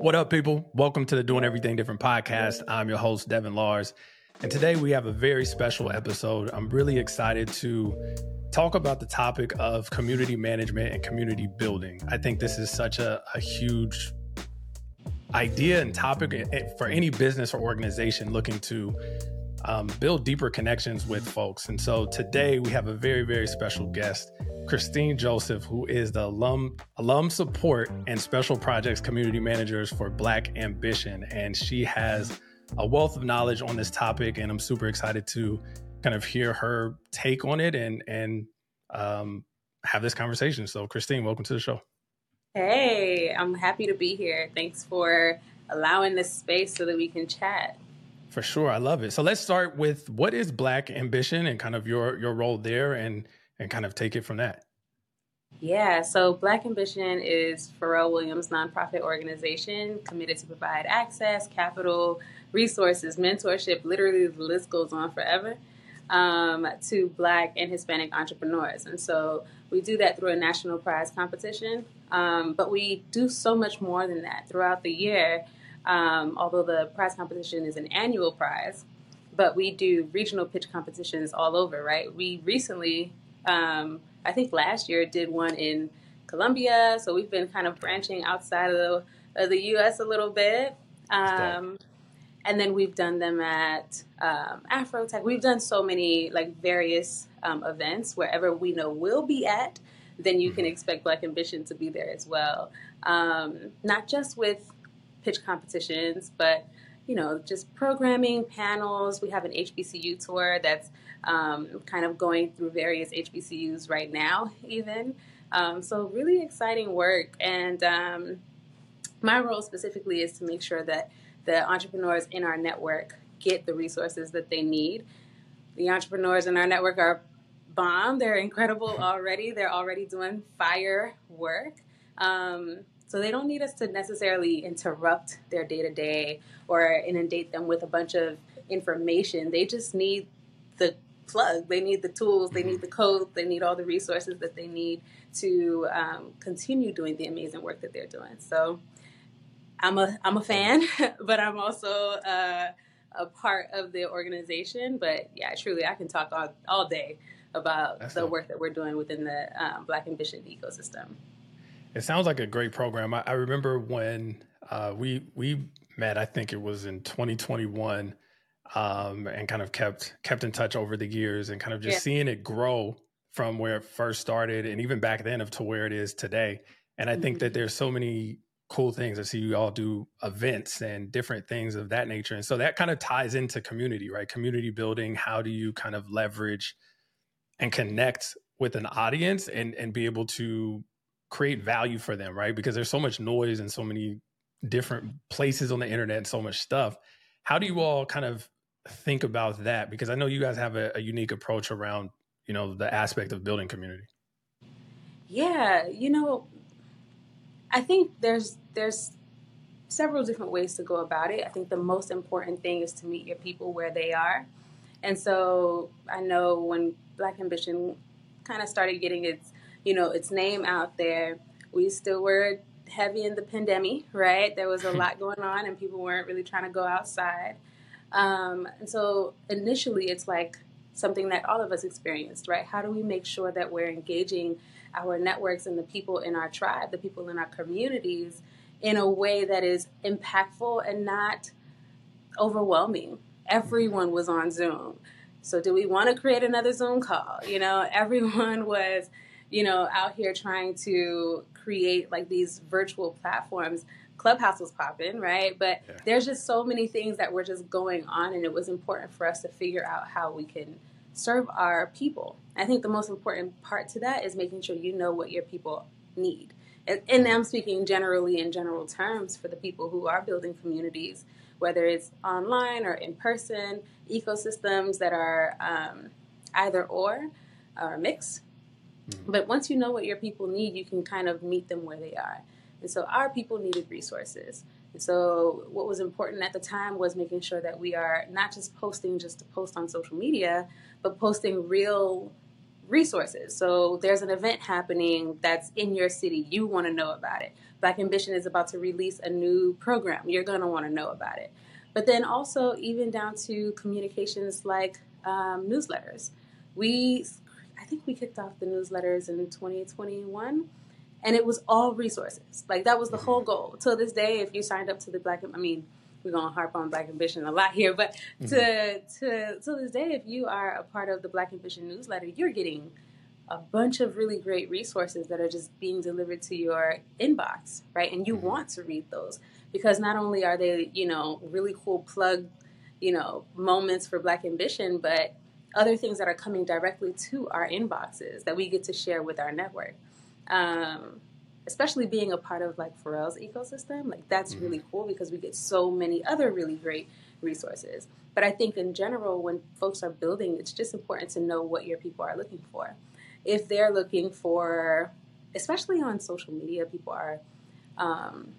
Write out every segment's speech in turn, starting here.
What up, people? Welcome to the Doing Everything Different podcast. I'm your host, Devin Lars. And today we have a very special episode. I'm really excited to talk about the topic of community management and community building. I think this is such a, a huge idea and topic for any business or organization looking to um, build deeper connections with folks. And so today we have a very, very special guest, Christine Joseph, who is the alum alum support and special projects community managers for Black Ambition, and she has a wealth of knowledge on this topic. And I'm super excited to kind of hear her take on it and and um, have this conversation. So, Christine, welcome to the show. Hey, I'm happy to be here. Thanks for allowing this space so that we can chat. For sure, I love it. So let's start with what is Black Ambition and kind of your your role there, and and kind of take it from that. Yeah, so Black Ambition is Pharrell Williams' nonprofit organization committed to provide access, capital, resources, mentorship. Literally, the list goes on forever um, to Black and Hispanic entrepreneurs, and so we do that through a national prize competition. Um, but we do so much more than that throughout the year um, although the prize competition is an annual prize, but we do regional pitch competitions all over, right? We recently, um, I think last year, did one in Colombia, so we've been kind of branching outside of the, of the U.S. a little bit. Um, and then we've done them at um, Afrotech. We've done so many like various um, events wherever we know we'll be at. Then you can mm-hmm. expect Black Ambition to be there as well. Um, not just with pitch competitions, but you know, just programming panels. We have an HBCU tour that's um, kind of going through various HBCUs right now, even. Um, so really exciting work, and um, my role specifically is to make sure that the entrepreneurs in our network get the resources that they need. The entrepreneurs in our network are bomb. They're incredible already. They're already doing fire work. Um, so they don't need us to necessarily interrupt their day to day or inundate them with a bunch of information. They just need the plug. They need the tools. They need the code. They need all the resources that they need to um, continue doing the amazing work that they're doing. So I'm a I'm a fan, but I'm also uh, a part of the organization. But yeah, truly, I can talk all, all day about That's the work that we're doing within the um, Black Ambition ecosystem. It sounds like a great program. I, I remember when uh, we we met. I think it was in 2021, um, and kind of kept kept in touch over the years, and kind of just yeah. seeing it grow from where it first started, and even back then, of to where it is today. And I mm-hmm. think that there's so many cool things. I see you all do events and different things of that nature, and so that kind of ties into community, right? Community building. How do you kind of leverage and connect with an audience and and be able to create value for them, right? Because there's so much noise and so many different places on the internet and so much stuff. How do you all kind of think about that? Because I know you guys have a, a unique approach around, you know, the aspect of building community. Yeah, you know, I think there's there's several different ways to go about it. I think the most important thing is to meet your people where they are. And so I know when Black Ambition kind of started getting its you know, its name out there. We still were heavy in the pandemic, right? There was a lot going on, and people weren't really trying to go outside. Um, and so initially, it's like something that all of us experienced, right? How do we make sure that we're engaging our networks and the people in our tribe, the people in our communities, in a way that is impactful and not overwhelming? Everyone was on Zoom. So, do we want to create another Zoom call? You know, everyone was you know, out here trying to create like these virtual platforms. Clubhouse was popping, right? But yeah. there's just so many things that were just going on, and it was important for us to figure out how we can serve our people. I think the most important part to that is making sure you know what your people need. And, and I'm speaking generally in general terms for the people who are building communities, whether it's online or in person, ecosystems that are um, either or, or mix. Mm-hmm. But once you know what your people need, you can kind of meet them where they are. And so our people needed resources. And so what was important at the time was making sure that we are not just posting just to post on social media, but posting real resources. So there's an event happening that's in your city. You want to know about it. Black Ambition is about to release a new program. You're going to want to know about it. But then also, even down to communications like um, newsletters. We, think we kicked off the newsletters in 2021 and it was all resources. Like that was the whole goal. Till this day, if you signed up to the Black, I mean, we're gonna harp on Black Ambition a lot here, but mm-hmm. to to to this day, if you are a part of the Black Ambition newsletter, you're getting a bunch of really great resources that are just being delivered to your inbox, right? And you mm-hmm. want to read those because not only are they, you know, really cool plug, you know, moments for Black Ambition, but other things that are coming directly to our inboxes that we get to share with our network. Um, especially being a part of like Pharrell's ecosystem, like that's mm-hmm. really cool because we get so many other really great resources. But I think in general, when folks are building, it's just important to know what your people are looking for. If they're looking for, especially on social media, people are, um,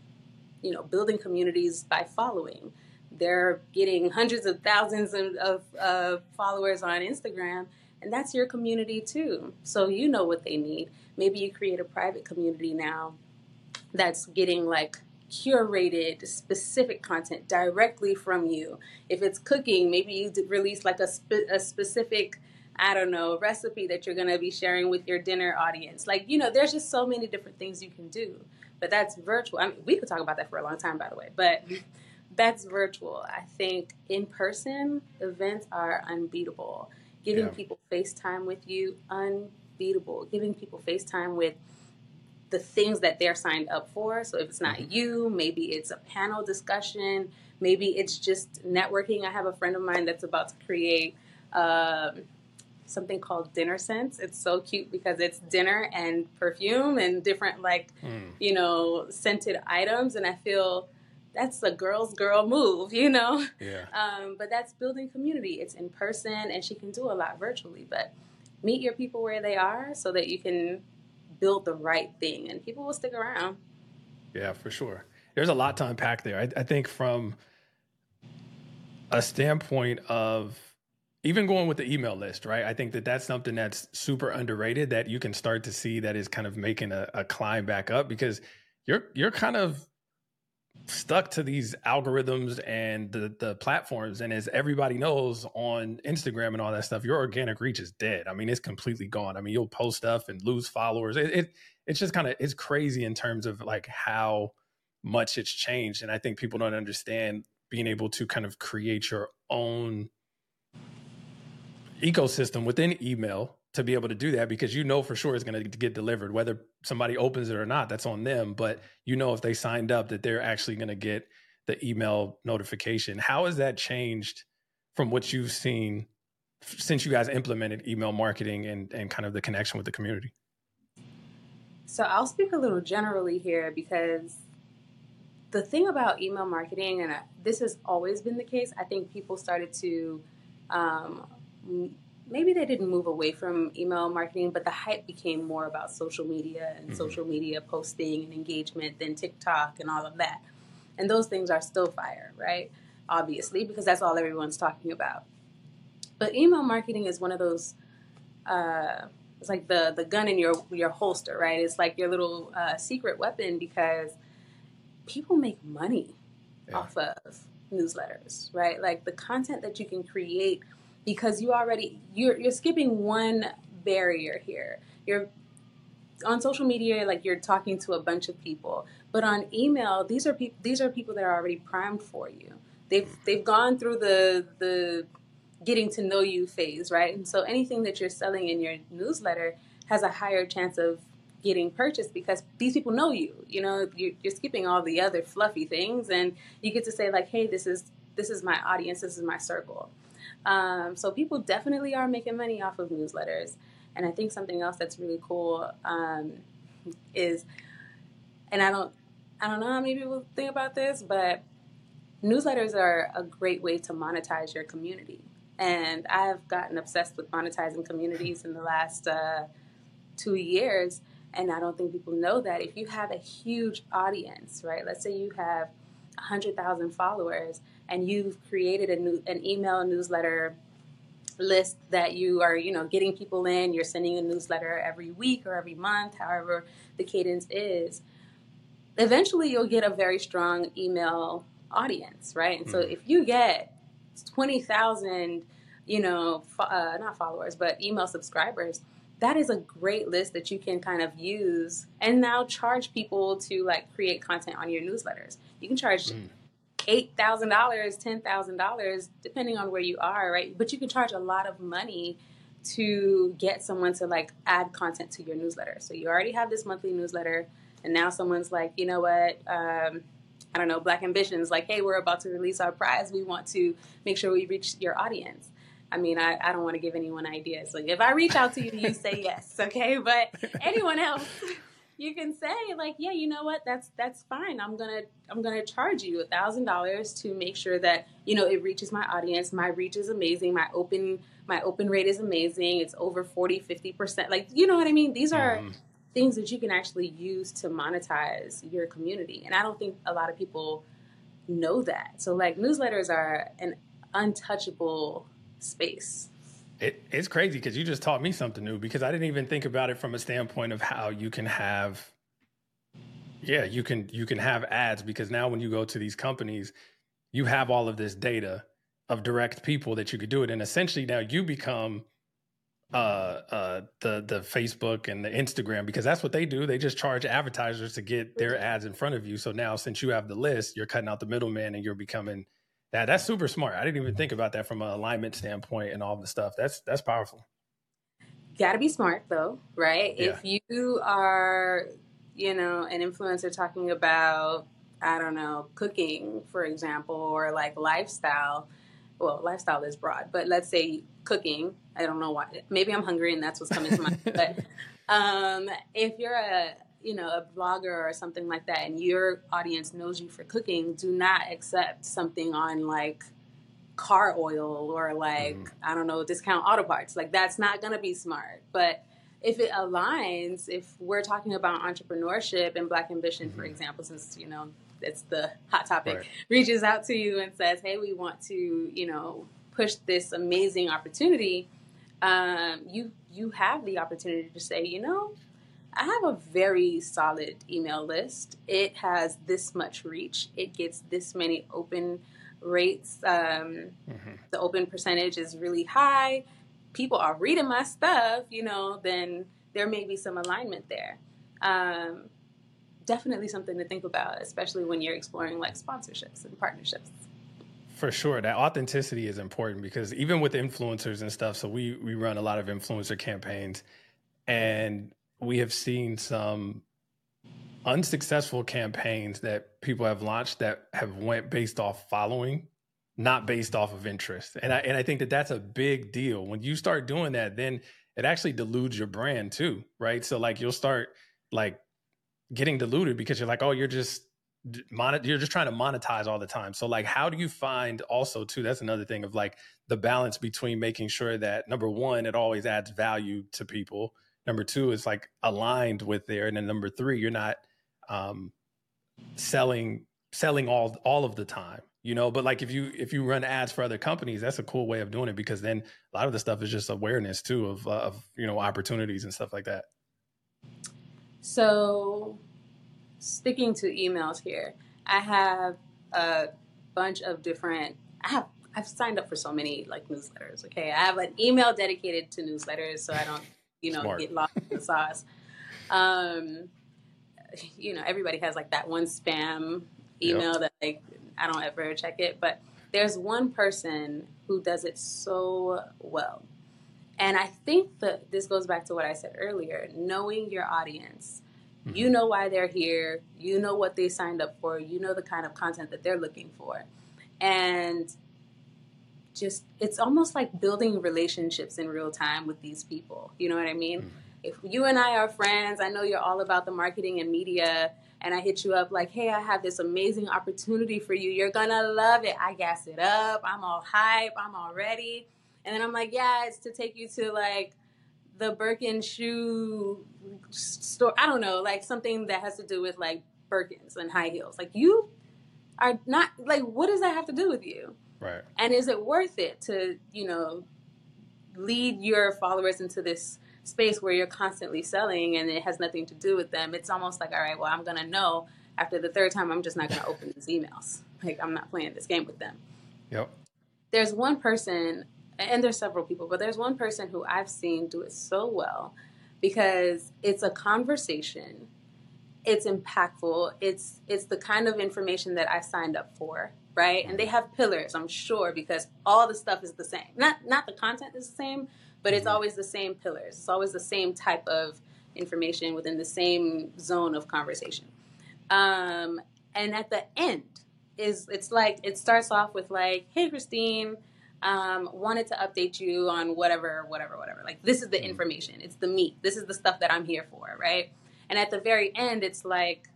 you know, building communities by following. They're getting hundreds of thousands of, of, of followers on Instagram, and that's your community too. So you know what they need maybe you create a private community now that's getting like curated specific content directly from you. If it's cooking, maybe you release like a, spe- a specific, I don't know, recipe that you're going to be sharing with your dinner audience. Like, you know, there's just so many different things you can do. But that's virtual. I mean, we could talk about that for a long time, by the way. But that's virtual. I think in person events are unbeatable. Giving yeah. people FaceTime with you, unbeatable. Giving people FaceTime with the things that they're signed up for. So if it's not mm-hmm. you, maybe it's a panel discussion, maybe it's just networking. I have a friend of mine that's about to create um, something called Dinner Sense. It's so cute because it's dinner and perfume and different like mm. you know scented items, and I feel that's a girl's girl move, you know. Yeah. Um, but that's building community. It's in person, and she can do a lot virtually, but meet your people where they are so that you can build the right thing and people will stick around. Yeah, for sure. There's a lot to unpack there. I, I think from a standpoint of even going with the email list, right? I think that that's something that's super underrated that you can start to see that is kind of making a, a climb back up because you're you're kind of stuck to these algorithms and the the platforms. And as everybody knows on Instagram and all that stuff your organic reach is dead. I mean it's completely gone. I mean you'll post stuff and lose followers. It, it it's just kind of it's crazy in terms of like how much it's changed. And i think people don't understand being able to kind of create your own ecosystem within email to be able to do that because you know for sure it's going to get delivered whether somebody opens it or not that's on them. But you know if they signed up that they're actually going to get the email notification. How has that changed from what you've seen since you guys implemented email marketing and and kind of the connection with the community? So i'll speak a little generally here because the thing about email marketing and this has always been the case i think people started to um, maybe they didn't move away from email marketing, but the hype became more about social media and mm-hmm. social media posting and engagement than TikTok and all of that. And those things are still fire, right? Obviously, because that's all everyone's talking about. But email marketing is one of those. Uh, it's like the the gun in your your holster, right? It's like your little uh, secret weapon because people make money yeah. off of newsletters, right? Like the content that you can create because you already you're you're skipping one barrier here. You're on social media like you're talking to a bunch of people, but on email these are people these are people that are already primed for you. They've they've gone through the the getting to know you phase, right? And so anything that you're selling in your newsletter has a higher chance of getting purchased because these people know you. You know, you're, you're, skipping all the other fluffy things, and you get to say like, "Hey, this is this is my audience. This is my circle." Um, so people definitely are making money off of newsletters. And I think something else that's really cool um, is, and I don't, I don't know how many people think about this, but newsletters are a great way to monetize your community. And I've gotten obsessed with monetizing communities in the last uh, two years. And I don't think people know that if you have a huge audience, right? Let's say you have 100,000 followers and you've created a new, an email newsletter list that you are, you know, getting people in, you're sending a newsletter every week or every month, however the cadence is, eventually you'll get a very strong email audience, right? And so mm-hmm. if you get 20,000, you know, uh, not followers, but email subscribers, that is a great list that you can kind of use and now charge people to like create content on your newsletters. You can charge mm eight thousand dollars, ten thousand dollars, depending on where you are, right? But you can charge a lot of money to get someone to like add content to your newsletter. So you already have this monthly newsletter, and now someone's like, you know what? Um, I don't know, Black Ambitions, like, hey, we're about to release our prize. We want to make sure we reach your audience. I mean, I, I don't want to give anyone ideas. Like, if I reach out to you, you say yes, okay? But anyone else, you can say like, yeah, you know what? That's that's fine. I'm gonna I'm gonna charge you a thousand dollars to make sure that you know it reaches my audience. My reach is amazing. My open my open rate is amazing. It's over 40, 50 percent. Like, you know what I mean? These are mm. things that you can actually use to monetize your community. And I don't think a lot of people know that. So like newsletters are an untouchable space it, it's crazy because you just taught me something new because I didn't even think about it from a standpoint of how you can have yeah, you can you can have ads because now when you go to these companies, you have all of this data of direct people that you could do it and essentially now you become uh uh the the Facebook and the Instagram because that's what they do. They just charge advertisers to get their ads in front of you. So now since you have the list, you're cutting out the middleman and you're becoming that that's super smart. I didn't even think about that from an alignment standpoint and all the stuff. That's that's powerful. Got to be smart though, right? Yeah. If you are, you know, an influencer talking about, I don't know, cooking, for example, or like lifestyle. Well, lifestyle is broad, but let's say cooking. I don't know why. Maybe I'm hungry and that's what's coming to mind. but um, if you're a you know a blogger or something like that and your audience knows you for cooking do not accept something on like car oil or like mm. i don't know discount auto parts like that's not going to be smart but if it aligns if we're talking about entrepreneurship and black ambition mm-hmm. for example since you know it's the hot topic right. reaches out to you and says hey we want to you know push this amazing opportunity um, you you have the opportunity to say you know I have a very solid email list. It has this much reach. It gets this many open rates. Um, mm-hmm. The open percentage is really high. People are reading my stuff, you know, then there may be some alignment there. Um, definitely something to think about, especially when you're exploring like sponsorships and partnerships. For sure, that authenticity is important because even with influencers and stuff, so we we run a lot of influencer campaigns, and we have seen some unsuccessful campaigns that people have launched that have went based off following not based off of interest. And i and i think that that's a big deal. When you start doing that then it actually deludes your brand too right? So like you'll start like getting diluted because you're like oh you're just you're just trying to monetize all the time. So like how do you find also too that's another thing of like the balance between making sure that number one it always adds value to people Number two is like aligned with there, and then number three, you're not um, selling selling all all of the time you know? But like if you if you run ads for other companies that's a cool way of doing it because then a lot of the stuff is just awareness too of uh, of you know opportunities and stuff like that. So sticking to emails here i have a bunch of different i have i've signed up for so many like newsletters okay? I have an email dedicated to newsletters so i don't you know, Smart. get lost in the sauce. Um, you know, everybody has like that one spam email yep. that like I don't ever check it, but there's one person who does it so well. And I think that this goes back to what I said earlier, knowing your audience. Mm-hmm. You know why they're here, you know what they signed up for, you know the kind of content that they're looking for. And just it's almost like building relationships in real time with these people. You know what I mean? Mm-hmm. If you and I are friends, I know you're all about the marketing and media, and I hit you up like, hey, I have this amazing opportunity for you. You're gonna love it. I gas it up. I'm all hype. I'm all ready. And then I'm like, yeah, it's to take you to like the Birkin shoe store. I don't know, like something that has to do with like Birkins and high heels. Like you are not like, what does that have to do with you? Right. And is it worth it to, you know, lead your followers into this space where you're constantly selling and it has nothing to do with them, it's almost like, all right, well, I'm going to know after the third time, I'm just not going to open these emails. Like, I'm not playing this game with them. Yep. There's one person, and there's several people, but there's one person who I've seen do it so well because it's a conversation. It's impactful. It's it's the kind of information that I signed up for, right? And they have pillars, I'm sure, because all the stuff is the same. Not not the content is the same, but it's mm-hmm. always the same pillars. It's always the same type of information within the same zone of conversation. Um, and at the end is it's like it starts off with like, "Hey, Christine." Um, wanted to update you on whatever, whatever, whatever. Like, this is the mm-hmm. information. It's the meat. This is the stuff that I'm here for, right? And at the very end, it's like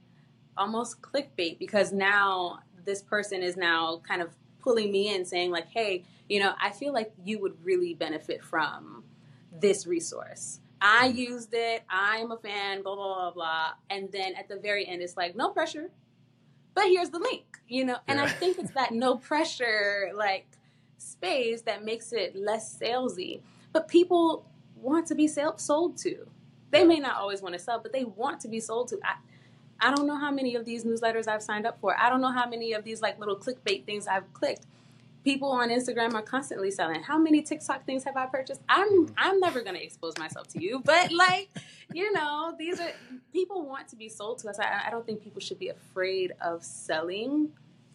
almost clickbait because now this person is now kind of pulling me in saying, like, hey, you know, I feel like you would really benefit from this resource. I mm-hmm. used it. I'm a fan, blah, blah, blah, blah. And then at the very end, it's like, no pressure, but here's the link, you know? And yeah. I think it's that no pressure, like, space that makes it less salesy. But people want to be sold to. They may not always want to sell, but they want to be sold to. I, I don't know how many of these newsletters I've signed up for. I don't know how many of these like little clickbait things I've clicked people on Instagram are constantly selling. How many TikTok things have I purchased? I'm I'm never gonna expose myself to you, but like, you know, these are people want to be sold to us. I, I don't think people should be afraid of selling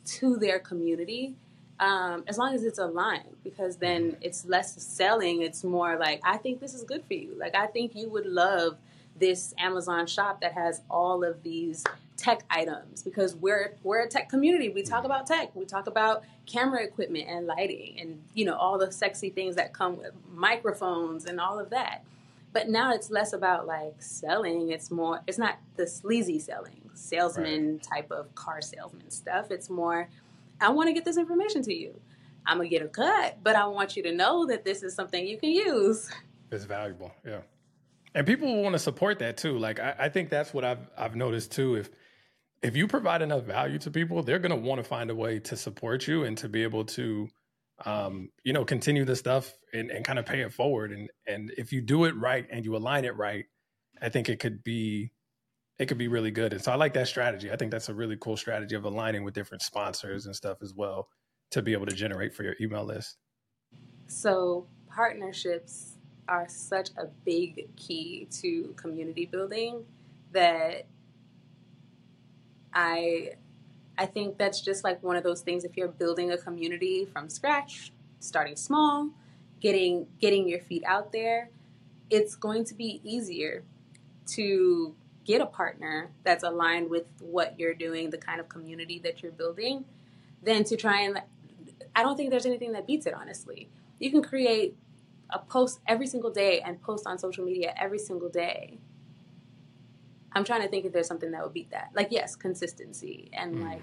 to their community. Um, as long as it's aligned, because then it's less selling. It's more like, I think this is good for you. Like, I think you would love this Amazon shop that has all of these tech items because we're we're a tech community. We talk about tech. We talk about camera equipment and lighting and you know all the sexy things that come with microphones and all of that. But now it's less about like selling. It's more. It's not the sleazy selling, salesman right. type of car salesman stuff. It's more. I want to get this information to you. I'm gonna get a cut, but I want you to know that this is something you can use. It's valuable, yeah. And people want to support that too. Like I, I think that's what I've I've noticed too. If if you provide enough value to people, they're going to want to find a way to support you and to be able to, um, you know, continue the stuff and, and kind of pay it forward. And and if you do it right and you align it right, I think it could be it could be really good. And so I like that strategy. I think that's a really cool strategy of aligning with different sponsors and stuff as well to be able to generate for your email list. So partnerships are such a big key to community building that I I think that's just like one of those things if you're building a community from scratch, starting small, getting getting your feet out there, it's going to be easier to get a partner that's aligned with what you're doing, the kind of community that you're building, than to try and I don't think there's anything that beats it honestly. You can create a post every single day and post on social media every single day I'm trying to think if there's something that would beat that. Like, yes, consistency and mm. like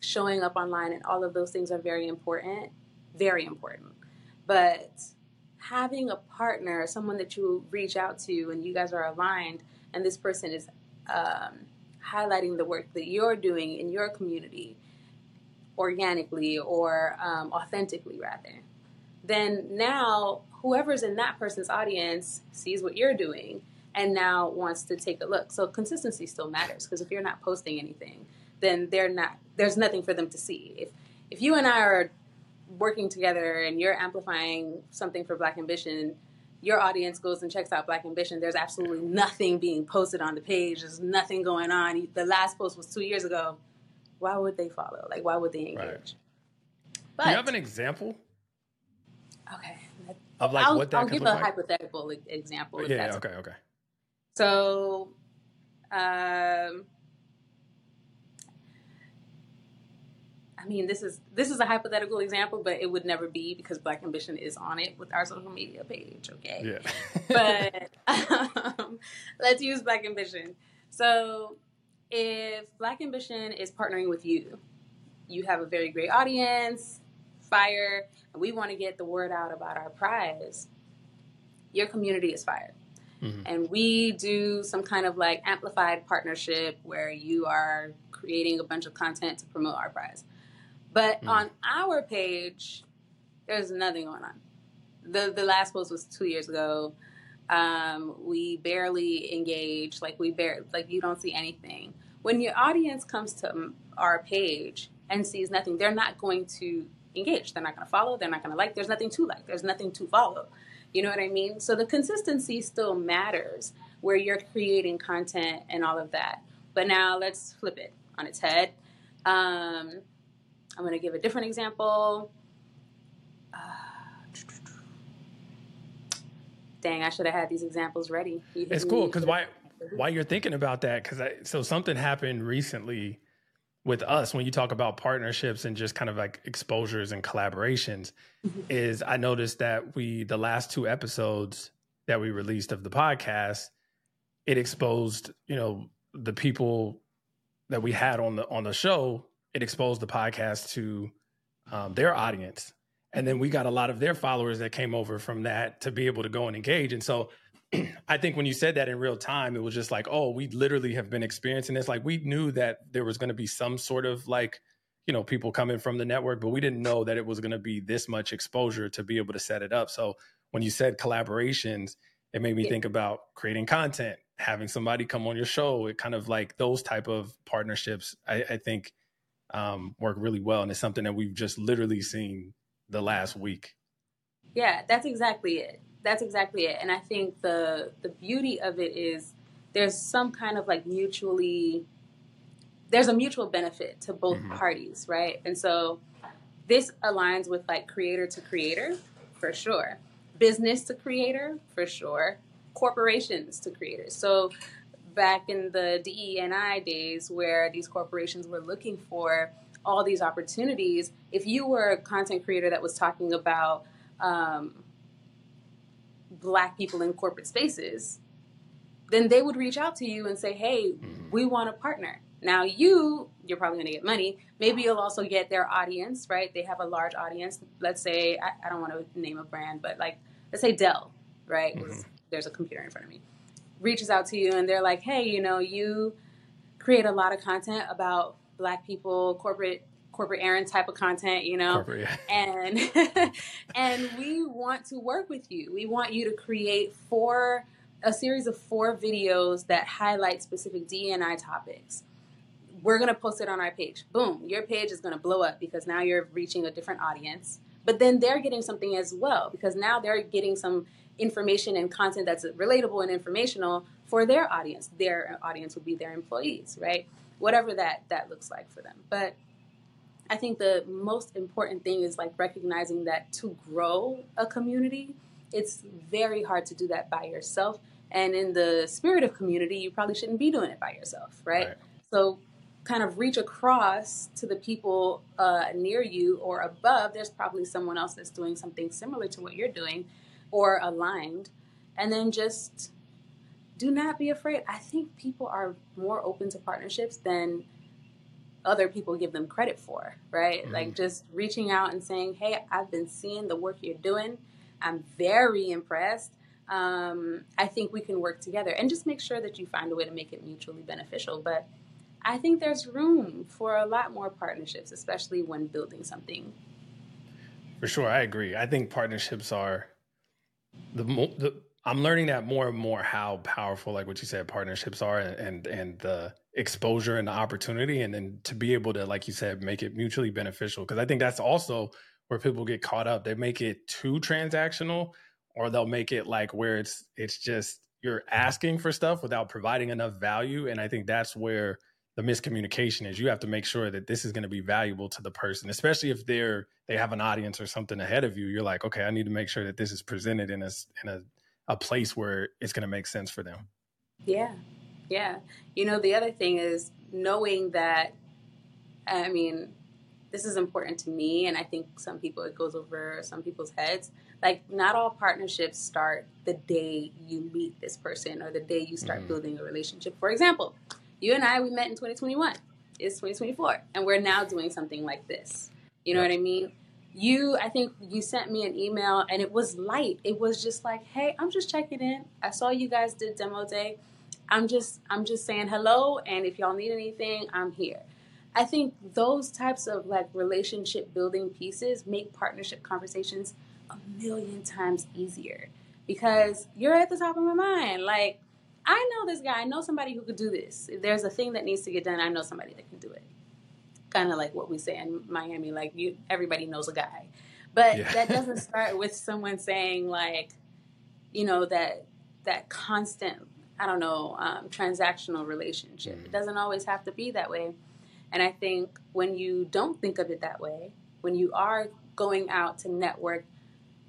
showing up online and all of those things are very important, very important. But having a partner, someone that you reach out to and you guys are aligned, and this person is um, highlighting the work that you're doing in your community organically or um, authentically, rather, then now whoever's in that person's audience sees what you're doing and now wants to take a look. So consistency still matters because if you're not posting anything, then they're not. There's nothing for them to see. If if you and I are working together and you're amplifying something for Black Ambition, your audience goes and checks out Black Ambition. There's absolutely nothing being posted on the page. There's nothing going on. The last post was two years ago. Why would they follow? Like, why would they engage? Right. But, Do you have an example? Okay. Of like I'll, what that I'll give a like? hypothetical example. Yeah. Okay. Okay. So, um, I mean, this is this is a hypothetical example, but it would never be because Black Ambition is on it with our social media page. Okay, yeah. but um, let's use Black Ambition. So, if Black Ambition is partnering with you, you have a very great audience, fire, and we want to get the word out about our prize. Your community is fired. Mm-hmm. And we do some kind of like amplified partnership where you are creating a bunch of content to promote our prize. But mm-hmm. on our page, there's nothing going on. the the last post was two years ago. Um, we barely engage, like we barely, like you don't see anything. When your audience comes to our page and sees nothing, they're not going to engage. They're not going to follow. They're not going to like. There's nothing to like. There's nothing to follow. You know what I mean? So the consistency still matters where you're creating content and all of that. But now let's flip it on its head. Um, I'm going to give a different example. Uh, dang, I should have had these examples ready. it's cool because why why you're thinking about that because so something happened recently with us when you talk about partnerships and just kind of like exposures and collaborations mm-hmm. is I noticed that we the last two episodes that we released of the podcast it exposed you know the people that we had on the on the show it exposed the podcast to um, their audience and then we got a lot of their followers that came over from that to be able to go and engage and so I think when you said that in real time, it was just like, oh, we literally have been experiencing this. Like we knew that there was going to be some sort of like, you know, people coming from the network, but we didn't know that it was going to be this much exposure to be able to set it up. So when you said collaborations, it made me yeah. think about creating content, having somebody come on your show. It kind of like those type of partnerships, I, I think um, work really well. And it's something that we've just literally seen the last week. Yeah, that's exactly it that's exactly it. And I think the the beauty of it is there's some kind of like mutually there's a mutual benefit to both mm-hmm. parties, right? And so this aligns with like creator to creator for sure, business to creator for sure, corporations to creators. So back in the DEI days where these corporations were looking for all these opportunities, if you were a content creator that was talking about um, black people in corporate spaces, then they would reach out to you and say, hey, mm-hmm. we want a partner. Now, you, you're probably going to get money. Maybe you'll also get their audience, right? They have a large audience. Let's say, I, I don't want to name a brand, but like, let's say Dell, right? Mm-hmm. There's a computer in front of me. Reaches out to you and they're like, hey, you know, you create a lot of content about black people, corporate corporate Aaron type of content, you know. Yeah. And and we want to work with you. We want you to create four a series of four videos that highlight specific DNI topics. We're going to post it on our page. Boom, your page is going to blow up because now you're reaching a different audience. But then they're getting something as well because now they're getting some information and content that's relatable and informational for their audience. Their audience would be their employees, right? Whatever that that looks like for them. But I think the most important thing is like recognizing that to grow a community, it's very hard to do that by yourself. And in the spirit of community, you probably shouldn't be doing it by yourself, right? right. So, kind of reach across to the people uh, near you or above. There's probably someone else that's doing something similar to what you're doing or aligned. And then just do not be afraid. I think people are more open to partnerships than other people give them credit for, right? Mm-hmm. Like just reaching out and saying, "Hey, I've been seeing the work you're doing. I'm very impressed. Um, I think we can work together." And just make sure that you find a way to make it mutually beneficial. But I think there's room for a lot more partnerships, especially when building something. For sure, I agree. I think partnerships are the, the I'm learning that more and more how powerful, like what you said, partnerships are, and and the exposure and the opportunity, and then to be able to, like you said, make it mutually beneficial. Because I think that's also where people get caught up. They make it too transactional, or they'll make it like where it's it's just you're asking for stuff without providing enough value, and I think that's where the miscommunication is. You have to make sure that this is going to be valuable to the person, especially if they're they have an audience or something ahead of you. You're like, okay, I need to make sure that this is presented in a in a a place where it's going to make sense for them. Yeah. Yeah. You know, the other thing is knowing that, I mean, this is important to me, and I think some people, it goes over some people's heads. Like, not all partnerships start the day you meet this person or the day you start mm. building a relationship. For example, you and I, we met in 2021. It's 2024, and we're now doing something like this. You know yep. what I mean? You i think you sent me an email and it was light it was just like hey i'm just checking in i saw you guys did demo day i'm just i'm just saying hello and if y'all need anything i'm here i think those types of like relationship building pieces make partnership conversations a million times easier because you're at the top of my mind. Like, I know this guy. I know somebody who could do this. If there's a thing that needs to get done, I know somebody that can do it. Kind of like what we say in Miami, like you, everybody knows a guy. But yeah. that doesn't start with someone saying like, you know, that that constant, I don't know, um, transactional relationship. It mm-hmm. doesn't always have to be that way. And I think when you don't think of it that way, when you are going out to network,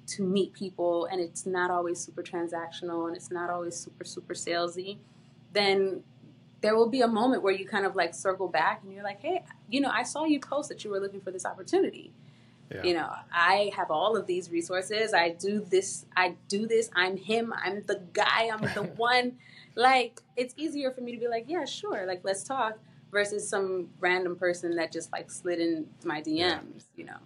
to meet people, and it's not always super transactional and it's not always super, super salesy, then there will be a moment where you kind of like circle back and you're like, hey, you know, I saw you post that you were looking for this opportunity. Yeah. You know, I have all of these resources. I do this. I do this. I'm him. I'm the guy. I'm the one. Like, it's easier for me to be like, yeah, sure. Like, let's talk versus some random person that just like slid in my DMs, yeah. you know.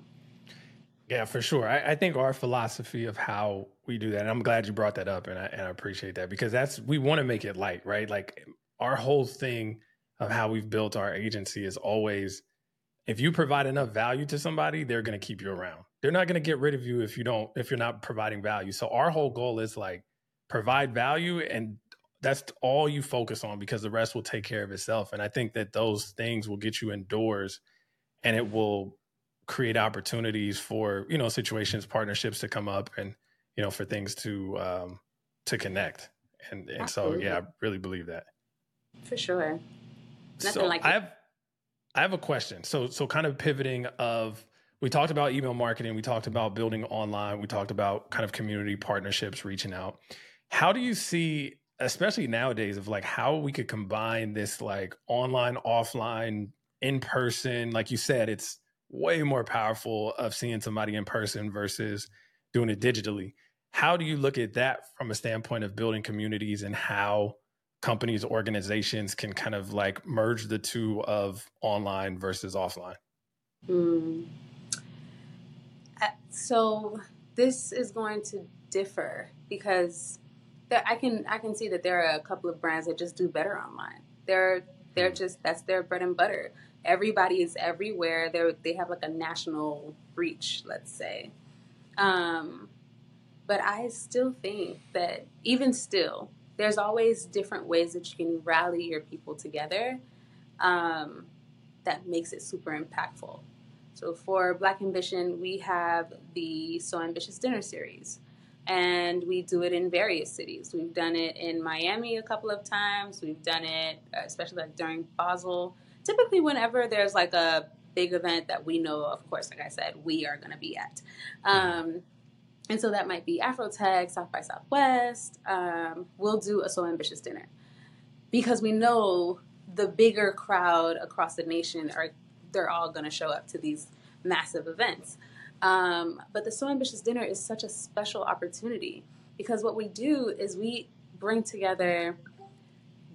Yeah, for sure. I, I, think our philosophy of how we do that, and I'm glad you brought that up, and I, and I appreciate that because that's we want to make it light, right? Like our whole thing of how we've built our agency is always if you provide enough value to somebody, they're going to keep you around. They're not going to get rid of you if you don't if you're not providing value. So our whole goal is like provide value and that's all you focus on because the rest will take care of itself. And I think that those things will get you indoors and it will create opportunities for, you know, situations, partnerships to come up and, you know, for things to um to connect. And and so yeah, I really believe that. For sure. Nothing so like I have I have a question. So so kind of pivoting of we talked about email marketing, we talked about building online, we talked about kind of community partnerships, reaching out. How do you see especially nowadays of like how we could combine this like online offline in person like you said it's way more powerful of seeing somebody in person versus doing it digitally how do you look at that from a standpoint of building communities and how companies organizations can kind of like merge the two of online versus offline mm. so this is going to differ because I can I can see that there are a couple of brands that just do better online. They're they're hmm. just that's their bread and butter. Everybody is everywhere. They they have like a national reach, let's say. Um, but I still think that even still, there's always different ways that you can rally your people together. Um, that makes it super impactful. So for Black Ambition, we have the So Ambitious Dinner series and we do it in various cities. We've done it in Miami a couple of times. We've done it, uh, especially like during Basel. Typically, whenever there's like a big event that we know, of course, like I said, we are going to be at. Um, and so that might be Afrotech, South by Southwest. Um, we'll do a So Ambitious dinner because we know the bigger crowd across the nation are they're all going to show up to these massive events. Um, but the So Ambitious Dinner is such a special opportunity because what we do is we bring together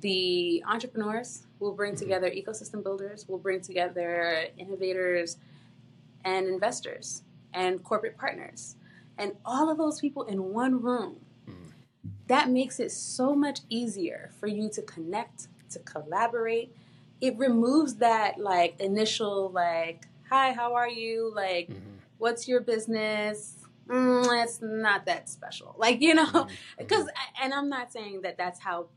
the entrepreneurs, we'll bring together ecosystem builders, we'll bring together innovators and investors and corporate partners. And all of those people in one room. Mm-hmm. That makes it so much easier for you to connect, to collaborate. It removes that like initial like, hi, how are you? Like mm-hmm what's your business? Mm, it's not that special. Like, you know, because, mm-hmm. and I'm not saying that that's how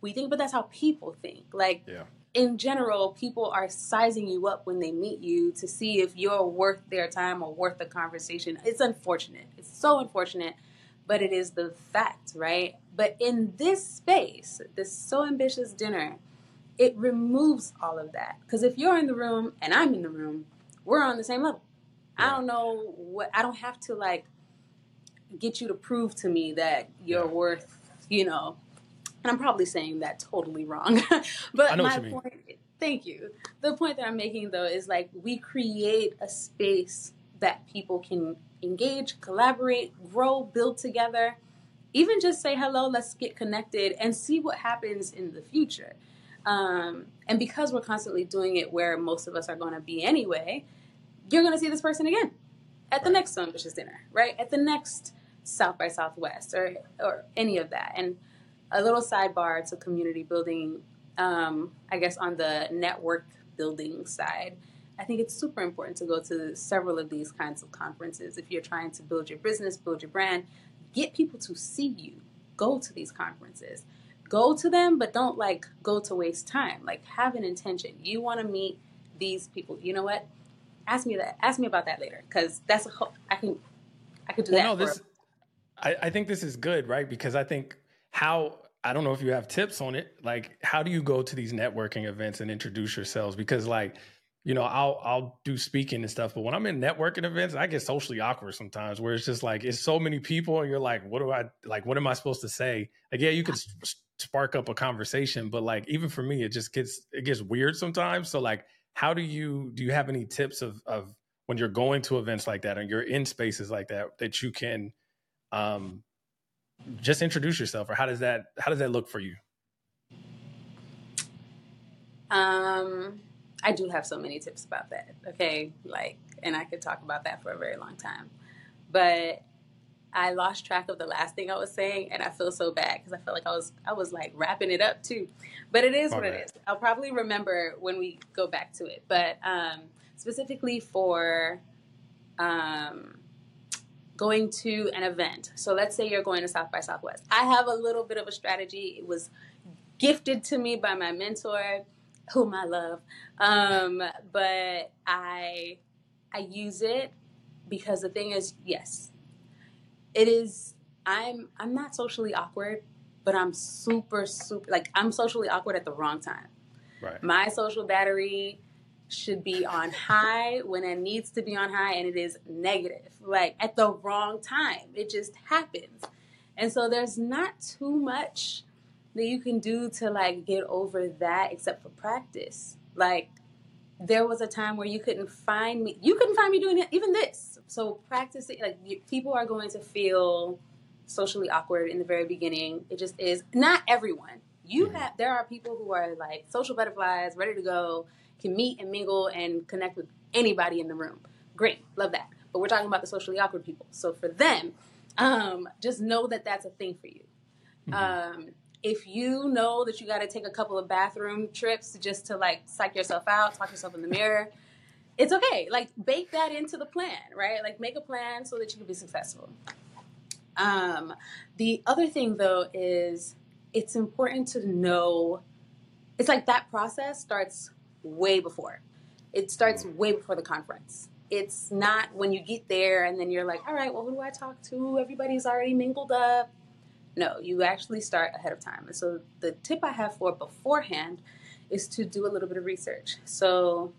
we think, but that's how people think. Like, yeah. In general, people are sizing you up when they meet you to see if you're worth their time or worth the conversation. It's unfortunate. It's so unfortunate, but it is the fact, right? But in this space, this so ambitious dinner, it removes all of that. Because if you're in the room and I'm in the room, we're on the same level. I don't know what I don't have to like get you to prove to me that you're yeah. worth, you know. And I'm probably saying that totally wrong. but my point thank you. The point that I'm making though is like we create a space that people can engage, collaborate, grow, build together. Even just say hello, let's get connected and see what happens in the future. Um, and because we're constantly doing it where most of us are going to be anyway, you're going to see this person again at the next Ambitious Dinner, right? At the next South by Southwest or, or any of that. And a little sidebar to community building, um, I guess on the network building side. I think it's super important to go to several of these kinds of conferences. If you're trying to build your business, build your brand, get people to see you. Go to these conferences. Go to them, but don't like go to waste time. Like have an intention. You want to meet these people. You know what? Ask me that. Ask me about that later because that's a whole, I can I could do well, that. No, this I, I think this is good, right? Because I think how I don't know if you have tips on it. Like, how do you go to these networking events and introduce yourselves? Because, like, you know, I'll I'll do speaking and stuff, but when I'm in networking events, I get socially awkward sometimes. Where it's just like it's so many people, and you're like, what do I like? What am I supposed to say? Like, yeah, you could spark up a conversation, but like even for me, it just gets it gets weird sometimes. So, like, how do you do? You have any tips of of when you're going to events like that and you're in spaces like that that you can um just introduce yourself or how does that how does that look for you? Um i do have so many tips about that okay? Like and i could talk about that for a very long time. But i lost track of the last thing i was saying and i feel so bad because i felt like i was i was like wrapping it up too. But it is what it is. I'll probably remember when we go back to it. But um specifically for um going to an event. So let's say you're going to South by Southwest. I have a little bit of a strategy. It was gifted to me by my mentor, whom I love. Um, but I I use it because the thing is, yes, it is. I'm I'm not socially awkward, but I'm super super like I'm socially awkward at the wrong time. Right. My social battery should be on high when it needs to be on high and it is negative, like at the wrong time. It just happens. And so there's not too much that you can do to like get over that except for practice. Like there was a time where you couldn't find me, you couldn't find me doing it, even this. So practice it like you, people are going to feel socially awkward in the very beginning. It just is. Not everyone. You have, there are people who are like social butterflies, ready to go can meet and mingle and connect with anybody in the room. Great, love that. But we're talking about the socially awkward people. So for them, um, just know that that's a thing for you. Mm-hmm. Um, if you know that you got to take a couple of bathroom trips just to like psych yourself out, talk yourself in the mirror, it's okay. Like bake that into the plan, right? Like make a plan so that you can be successful. Um, the other thing though is it's important to know. It's like that process starts way before. It starts mm. way before the conference. It's not when you get there and then you're like, all right, well, who do I talk to? Everybody's already mingled up. No, you actually start ahead of time. And so the tip I have for beforehand is to do a little bit of research. So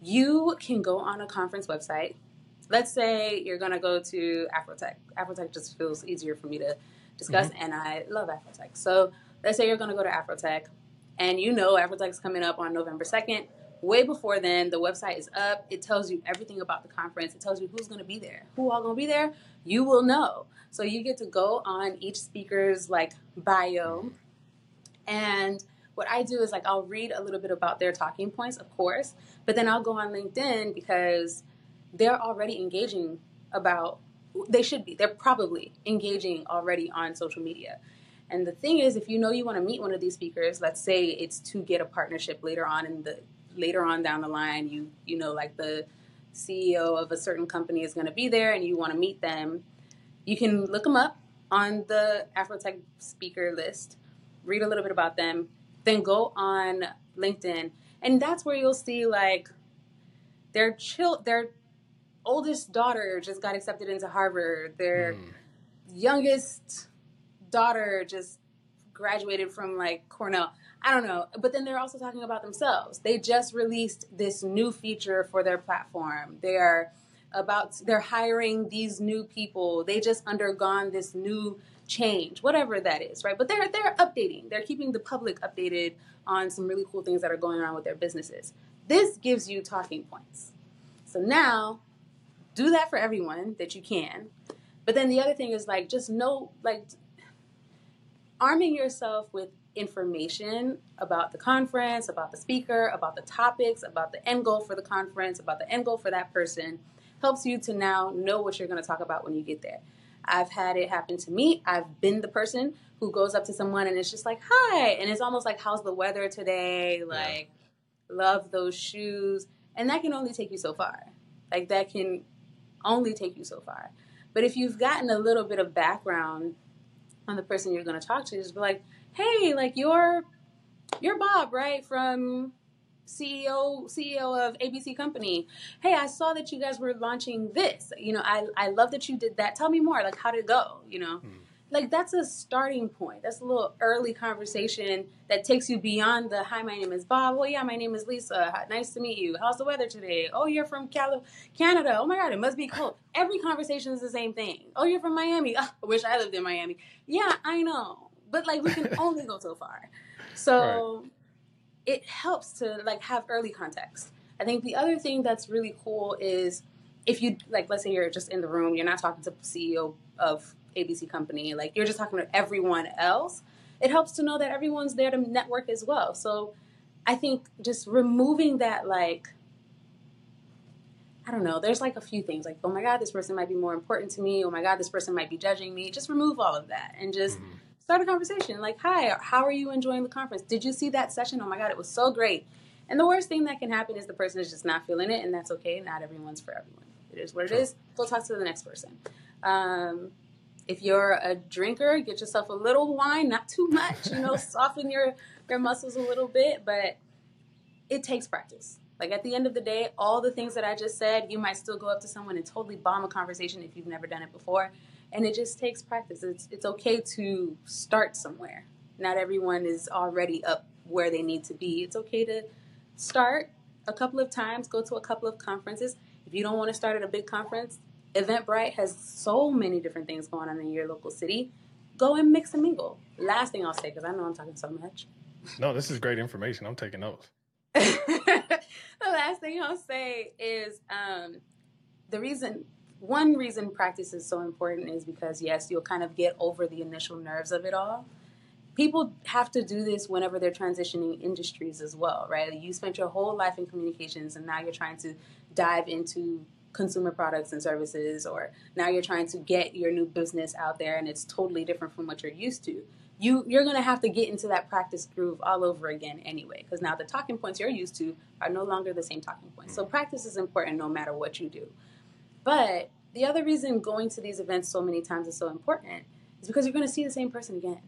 you can go on a conference website. Let's say you're going to go to Afrotech. Afrotech just feels easier for me to discuss, mm-hmm. and I love Afrotech. So let's say you're going to go to Afrotech and you know is coming up on November 2nd. Way before then, the website is up. It tells you everything about the conference. It tells you who's going to be there. Who all going to be there? You will know. So you get to go on each speaker's like bio. And what I do is like I'll read a little bit about their talking points, of course, but then I'll go on LinkedIn because they're already engaging about they should be. They're probably engaging already on social media. And the thing is, if you know you want to meet one of these speakers, let's say it's to get a partnership later on in the later on down the line, you you know like the CEO of a certain company is going to be there and you want to meet them, you can look them up on the Afrotech speaker list, read a little bit about them, then go on LinkedIn, and that's where you'll see like their chill their oldest daughter just got accepted into Harvard. Their mm. youngest daughter just graduated from like Cornell. I don't know. But then they're also talking about themselves. They just released this new feature for their platform. They're about they're hiring these new people. They just undergone this new change, whatever that is, right? But they're they're updating. They're keeping the public updated on some really cool things that are going on with their businesses. This gives you talking points. So now do that for everyone that you can. But then the other thing is like just know like arming yourself with information about the conference, about the speaker, about the topics, about the end goal for the conference, about the end goal for that person helps you to now know what you're going to talk about when you get there. I've had it happen to me. I've been the person who goes up to someone and it's just like, "Hi," and it's almost like, "How's the weather today?" Like, love those shoes, and that can only take you so far. Like that can only take you so far. But if you've gotten a little bit of background on the person you're going to talk to, just be like, "Hey, like you're you're Bob, right? From CEO CEO of ABC Company. Hey, I saw that you guys were launching this. You know, I I love that you did that. Tell me more. Like, how did it go? You know." Hmm like that's a starting point. That's a little early conversation that takes you beyond the hi, my name is Bob. Oh yeah, my name is Lisa. Nice to meet you. How's the weather today? Oh, you're from Cali- Canada. Oh my God, it must be cold. Every conversation is the same thing. Oh, you're from Miami. Oh, I wish I lived in Miami. Yeah, I know, but like we can only go so far. So right. it helps to like have early context. I think the other thing that's really cool is if you like, let's say you're just in the room, you're not talking to CEO of ABC company, like you're just talking to everyone else, it helps to know that everyone's there to network as well. So I think just removing that, like, I don't know, there's like a few things like, oh my God, this person might be more important to me. Oh my God, this person might be judging me. Just remove all of that and just mm-hmm. start a conversation. Like, hi, how are you enjoying the conference? Did you see that session? Oh my God, it was so great. And the worst thing that can happen is the person is just not feeling it, and that's okay. Not everyone's for everyone. It is what it is. We'll talk to the next person. Um, if you're a drinker, get yourself a little wine, not too much, you know, soften your, your muscles a little bit, but it takes practice. Like at the end of the day, all the things that I just said, you might still go up to someone and totally bomb a conversation if you've never done it before. And it just takes practice. It's, it's okay to start somewhere. Not everyone is already up where they need to be. It's okay to start a couple of times, go to a couple of conferences. If you don't want to start at a big conference, Eventbrite has so many different things going on in your local city. Go and mix and mingle. Last thing I'll say, because I know I'm talking so much. No, this is great information. I'm taking notes. the last thing I'll say is um, the reason, one reason practice is so important is because, yes, you'll kind of get over the initial nerves of it all. People have to do this whenever they're transitioning industries as well, right? You spent your whole life in communications and now you're trying to dive into consumer products and services or now you're trying to get your new business out there and it's totally different from what you're used to you you're going to have to get into that practice groove all over again anyway because now the talking points you're used to are no longer the same talking points. So mm. practice is important no matter what you do. But the other reason going to these events so many times is so important is because you're going to see the same person again.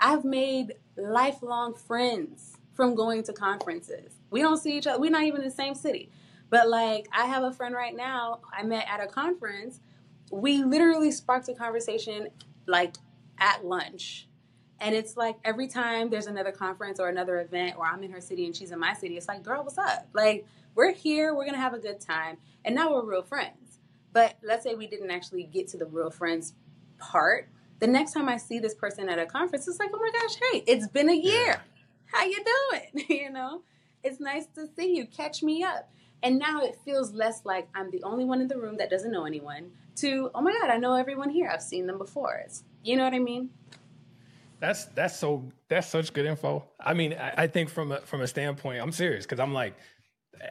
I've made lifelong friends from going to conferences. We don't see each other we're not even in the same city but like, I have a friend right now I met at a conference. We literally sparked a conversation like at lunch. And it's like every time there's another conference or another event, or I'm in her city and she's in my city, it's like, girl, what's up? Like, we're here, we're gonna have a good time. And now we're real friends. But let's say we didn't actually get to the real friends part. The next time I see this person at a conference, it's like, oh my gosh, hey, it's been a year. How you doing? you know? It's nice to see you. Catch me up. And now it feels less like I'm the only one in the room that doesn't know anyone to, oh my God, I know everyone here. I've seen them before. It's, you know what I mean? That's that's so that's such good info. I mean, I, I think from a from a standpoint, I'm serious because I'm like,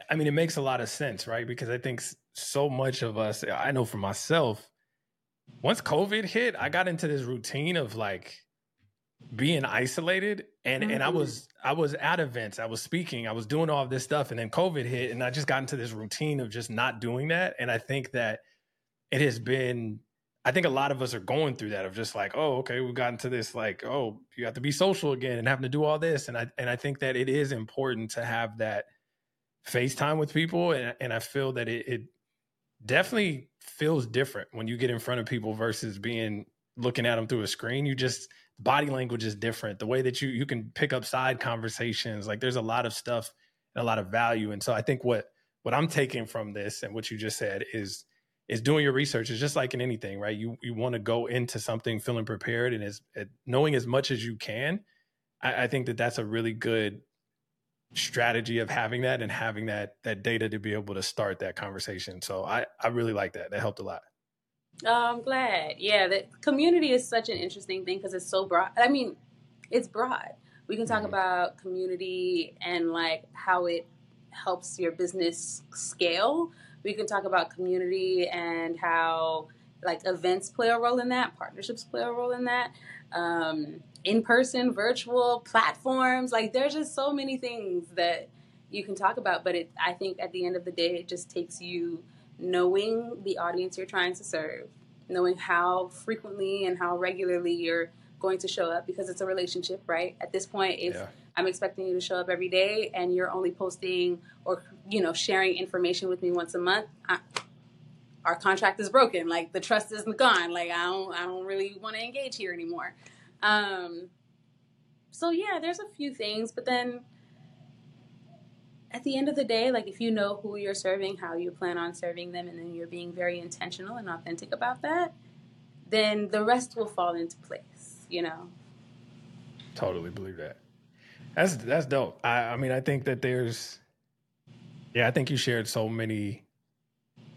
I mean, it makes a lot of sense, right? Because I think so much of us, I know for myself, once COVID hit, I got into this routine of like being isolated and mm-hmm. and I mm-hmm. was I was at events, I was speaking, I was doing all this stuff and then COVID hit and I just got into this routine of just not doing that and I think that it has been I think a lot of us are going through that of just like, oh, okay, we've gotten to this like, oh, you have to be social again and having to do all this and I and I think that it is important to have that FaceTime with people and and I feel that it, it definitely feels different when you get in front of people versus being looking at them through a screen. You just body language is different. The way that you you can pick up side conversations, like there's a lot of stuff and a lot of value. And so I think what what I'm taking from this and what you just said is is doing your research is just like in anything, right? You you want to go into something feeling prepared and as knowing as much as you can. I, I think that that's a really good strategy of having that and having that that data to be able to start that conversation. So I I really like that. That helped a lot. Oh, I'm glad. Yeah, the community is such an interesting thing because it's so broad. I mean, it's broad. We can talk mm-hmm. about community and like how it helps your business scale. We can talk about community and how like events play a role in that, partnerships play a role in that, um, in person, virtual platforms. Like there's just so many things that you can talk about, but it I think at the end of the day it just takes you knowing the audience you're trying to serve, knowing how frequently and how regularly you're going to show up because it's a relationship, right? At this point, if yeah. I'm expecting you to show up every day and you're only posting or you know sharing information with me once a month, I, our contract is broken. Like the trust isn't gone. Like I don't I don't really want to engage here anymore. Um, so yeah, there's a few things, but then at the end of the day, like if you know who you're serving, how you plan on serving them, and then you're being very intentional and authentic about that, then the rest will fall into place, you know? Totally believe that. That's that's dope. I, I mean, I think that there's yeah, I think you shared so many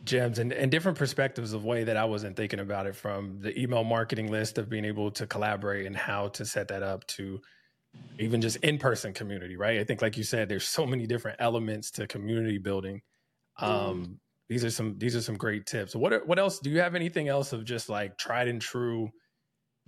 gems and, and different perspectives of way that I wasn't thinking about it from the email marketing list of being able to collaborate and how to set that up to even just in-person community right? I think like you said there's so many different elements to community building. Um, mm. these are some these are some great tips. What are, what else do you have anything else of just like tried and true?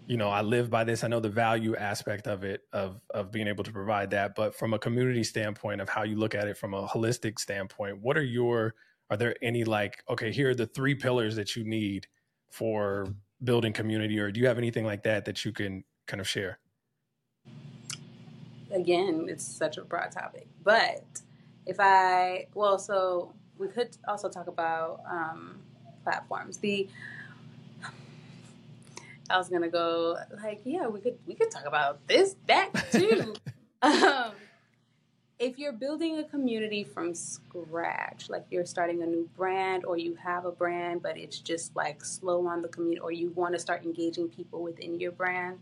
You know i live by this i know the value aspect of it of of being able to provide that but from a community standpoint of how you look at it from a holistic standpoint what are your are there any like okay here are the three pillars that you need for building community or do you have anything like that that you can kind of share again, it's such a broad topic. But if I, well, so we could also talk about um, platforms. The I was gonna go like, yeah, we could we could talk about this, that too. um, if you're building a community from scratch, like you're starting a new brand or you have a brand, but it's just like slow on the community, or you want to start engaging people within your brand,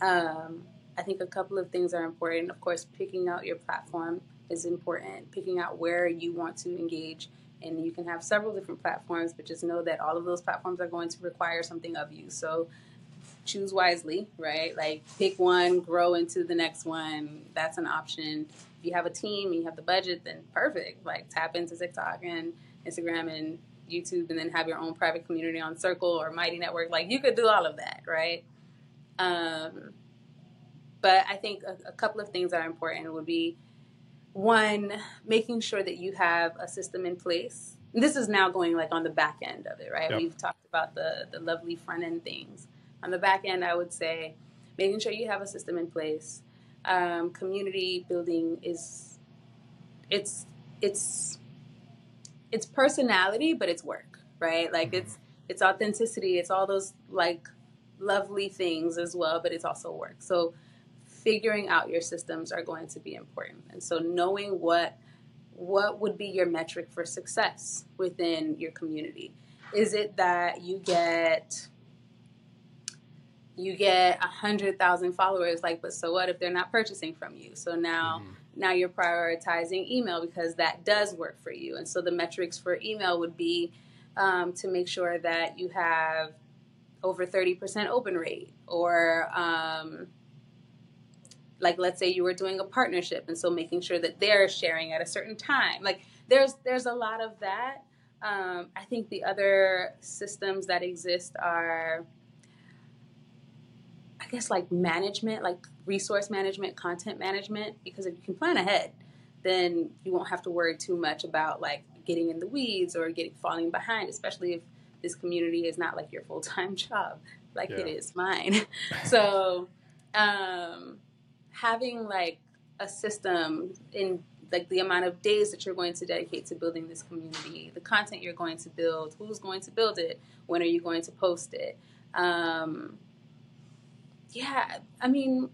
um, I think a couple of things are important. Of course, picking out your platform is important, picking out where you want to engage. And you can have several different platforms, but just know that all of those platforms are going to require something of you. So choose wisely, right? Like pick one, grow into the next one. That's an option. If you have a team and you have the budget, then perfect. Like tap into TikTok and Instagram and YouTube and then have your own private community on Circle or Mighty Network. Like you could do all of that, right? Um, but I think a, a couple of things that are important would be one, making sure that you have a system in place. This is now going like on the back end of it, right? Yep. We've talked about the the lovely front end things. On the back end, I would say making sure you have a system in place. Um, community building is it's it's it's personality, but it's work, right? Like mm-hmm. it's it's authenticity. It's all those like lovely things as well, but it's also work. So figuring out your systems are going to be important. And so knowing what what would be your metric for success within your community? Is it that you get you get a hundred thousand followers like but so what if they're not purchasing from you so now mm-hmm. now you're prioritizing email because that does work for you and so the metrics for email would be um, to make sure that you have over 30% open rate or um, like let's say you were doing a partnership and so making sure that they're sharing at a certain time. Like there's there's a lot of that. Um, i think the other systems that exist are i guess like management like resource management content management because if you can plan ahead then you won't have to worry too much about like getting in the weeds or getting falling behind especially if this community is not like your full-time job like yeah. it is mine. So um, having like a system in like the amount of days that you're going to dedicate to building this community, the content you're going to build, who's going to build it, when are you going to post it. Um, yeah, I mean,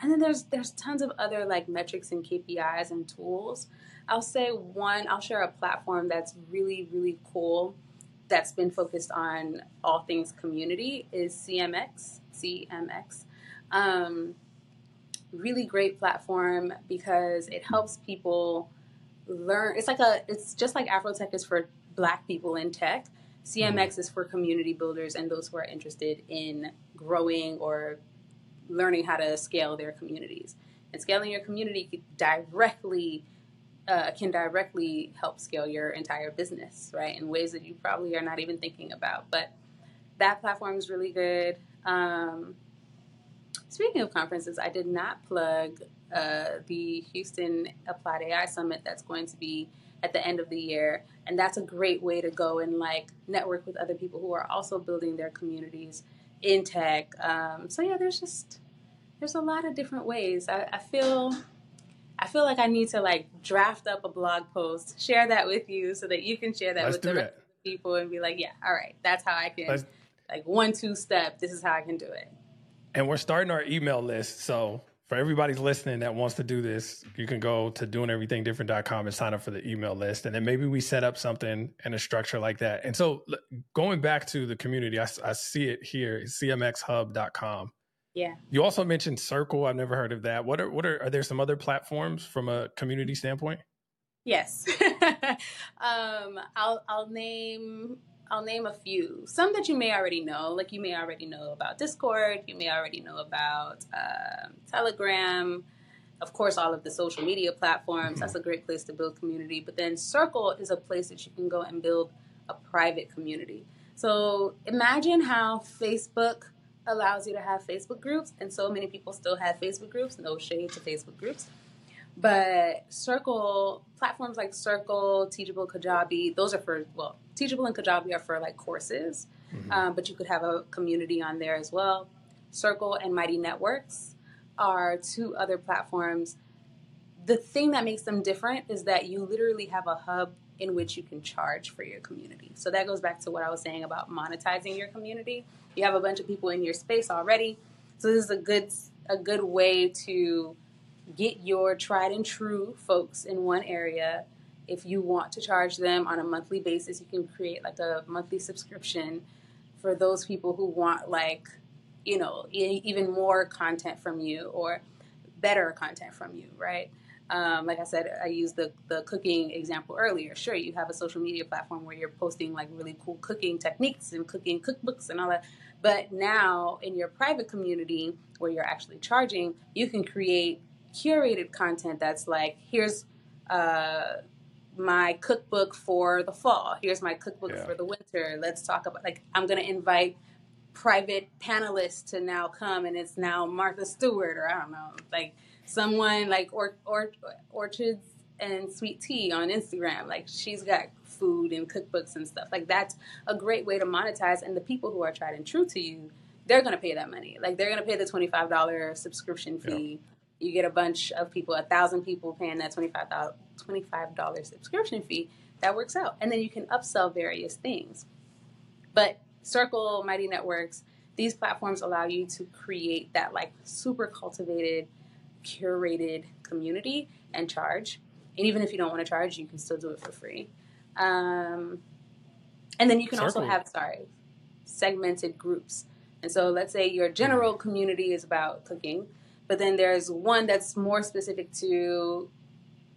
and then there's there's tons of other like metrics and KPIs and tools. I'll say one, I'll share a platform that's really really cool that's been focused on all things community is CMX. CMX. Um, really great platform because it helps people learn. It's like a, it's just like Afrotech is for Black people in tech. CMX is for community builders and those who are interested in growing or learning how to scale their communities. And scaling your community directly uh, can directly help scale your entire business, right? In ways that you probably are not even thinking about. But that platform is really good. Um, Speaking of conferences, I did not plug uh, the Houston Applied AI Summit that's going to be at the end of the year, and that's a great way to go and like network with other people who are also building their communities in tech. Um, so yeah, there's just there's a lot of different ways. I, I feel I feel like I need to like draft up a blog post, share that with you, so that you can share that Let's with the rest of the people and be like, yeah, all right, that's how I can Let's... like one two step. This is how I can do it. And we're starting our email list, so for everybody's listening that wants to do this, you can go to doingeverythingdifferent.com and sign up for the email list. And then maybe we set up something in a structure like that. And so going back to the community, I, I see it here, cmxhub.com. Yeah. You also mentioned Circle. I've never heard of that. What are what are are there some other platforms from a community standpoint? Yes. um, I'll I'll name I'll name a few. Some that you may already know, like you may already know about Discord, you may already know about uh, Telegram, of course, all of the social media platforms. Mm-hmm. That's a great place to build community. But then Circle is a place that you can go and build a private community. So imagine how Facebook allows you to have Facebook groups, and so many people still have Facebook groups. No shade to Facebook groups. But Circle, platforms like Circle, Teachable, Kajabi, those are for, well, Teachable and Kajabi are for like courses, mm-hmm. um, but you could have a community on there as well. Circle and Mighty Networks are two other platforms. The thing that makes them different is that you literally have a hub in which you can charge for your community. So that goes back to what I was saying about monetizing your community. You have a bunch of people in your space already. So this is a good a good way to get your tried and true folks in one area. If you want to charge them on a monthly basis, you can create like a monthly subscription for those people who want like, you know, even more content from you or better content from you, right? Um, like I said, I used the, the cooking example earlier. Sure, you have a social media platform where you're posting like really cool cooking techniques and cooking cookbooks and all that. But now in your private community where you're actually charging, you can create curated content that's like, here's uh, my cookbook for the fall. Here's my cookbook yeah. for the winter. Let's talk about like I'm gonna invite private panelists to now come, and it's now Martha Stewart or I don't know, like someone like or, or orchards and sweet tea on Instagram. Like she's got food and cookbooks and stuff. Like that's a great way to monetize. And the people who are tried and true to you, they're gonna pay that money. Like they're gonna pay the twenty five dollar subscription fee. Yeah you get a bunch of people, a thousand people paying that $25, dollars subscription fee, that works out. And then you can upsell various things. But Circle, Mighty Networks, these platforms allow you to create that like super cultivated, curated community and charge. And even if you don't want to charge, you can still do it for free. Um, and then you can Circle. also have, sorry, segmented groups. And so let's say your general community is about cooking but then there's one that's more specific to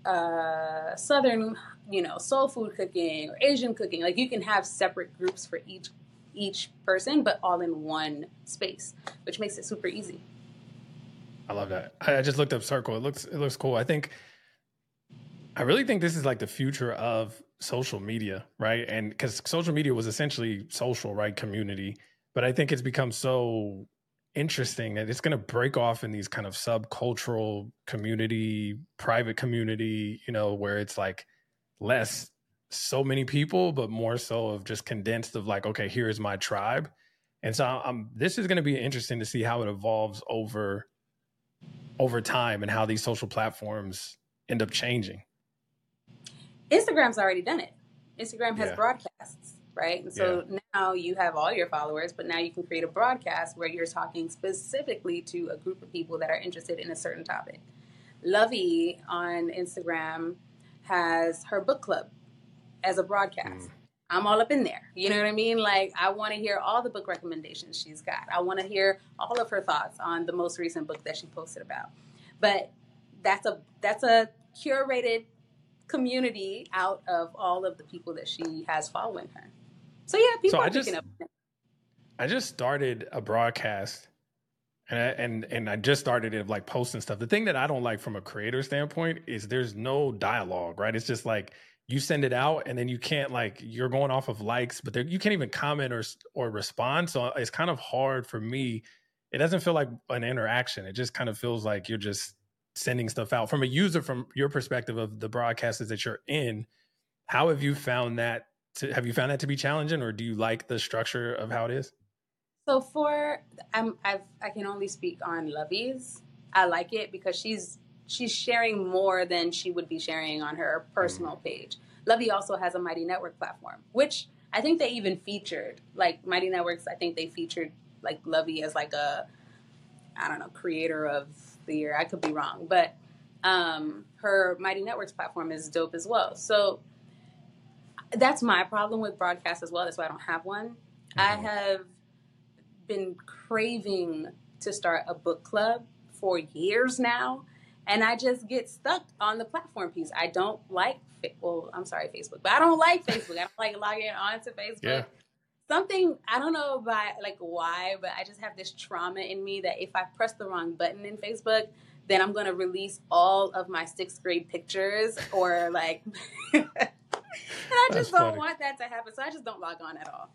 uh, southern, you know, soul food cooking or Asian cooking. Like you can have separate groups for each each person, but all in one space, which makes it super easy. I love that. I just looked up Circle. It looks it looks cool. I think I really think this is like the future of social media, right? And because social media was essentially social, right? Community. But I think it's become so interesting that it's going to break off in these kind of subcultural community private community you know where it's like less so many people but more so of just condensed of like okay here's my tribe and so um this is going to be interesting to see how it evolves over over time and how these social platforms end up changing instagram's already done it instagram has yeah. broadcasts right? And so yeah. Now you have all your followers, but now you can create a broadcast where you're talking specifically to a group of people that are interested in a certain topic. Lovey on Instagram has her book club as a broadcast. Mm. I'm all up in there. You know what I mean? Like, I want to hear all the book recommendations she's got. I want to hear all of her thoughts on the most recent book that she posted about. But that's a that's a curated community out of all of the people that she has following her. So yeah, people so are I just, up. I just started a broadcast and I, and and I just started it like posting stuff. The thing that I don't like from a creator standpoint is there's no dialogue, right? It's just like you send it out and then you can't like you're going off of likes, but you can't even comment or or respond. So uh, it's kind of hard for me. It doesn't feel like an interaction. It just kind of feels like you're just sending stuff out from a user from your perspective of the broadcasters that you're in how have you found that to, have you found that to be challenging or do you like the structure of how it is so for i'm I've, i can only speak on lovey's i like it because she's she's sharing more than she would be sharing on her personal mm. page lovey also has a mighty network platform which i think they even featured like mighty networks i think they featured like lovey as like a i don't know creator of the year. I could be wrong, but um, her Mighty Networks platform is dope as well. So that's my problem with broadcast as well. That's why I don't have one. Mm-hmm. I have been craving to start a book club for years now, and I just get stuck on the platform piece. I don't like, well, I'm sorry, Facebook, but I don't like Facebook. I don't like logging on to Facebook. Yeah something I don't know about like why, but I just have this trauma in me that if I press the wrong button in Facebook, then I'm gonna release all of my sixth grade pictures or like and I just That's don't funny. want that to happen. So I just don't log on at all.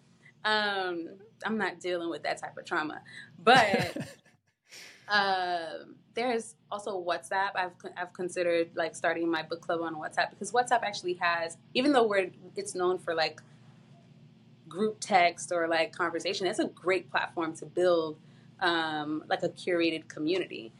Um, I'm not dealing with that type of trauma. But um, there's also WhatsApp. I've I've considered like starting my book club on WhatsApp because WhatsApp actually has, even though we're it's known for like group text or like conversation, it's a great platform to build um, like a curated community.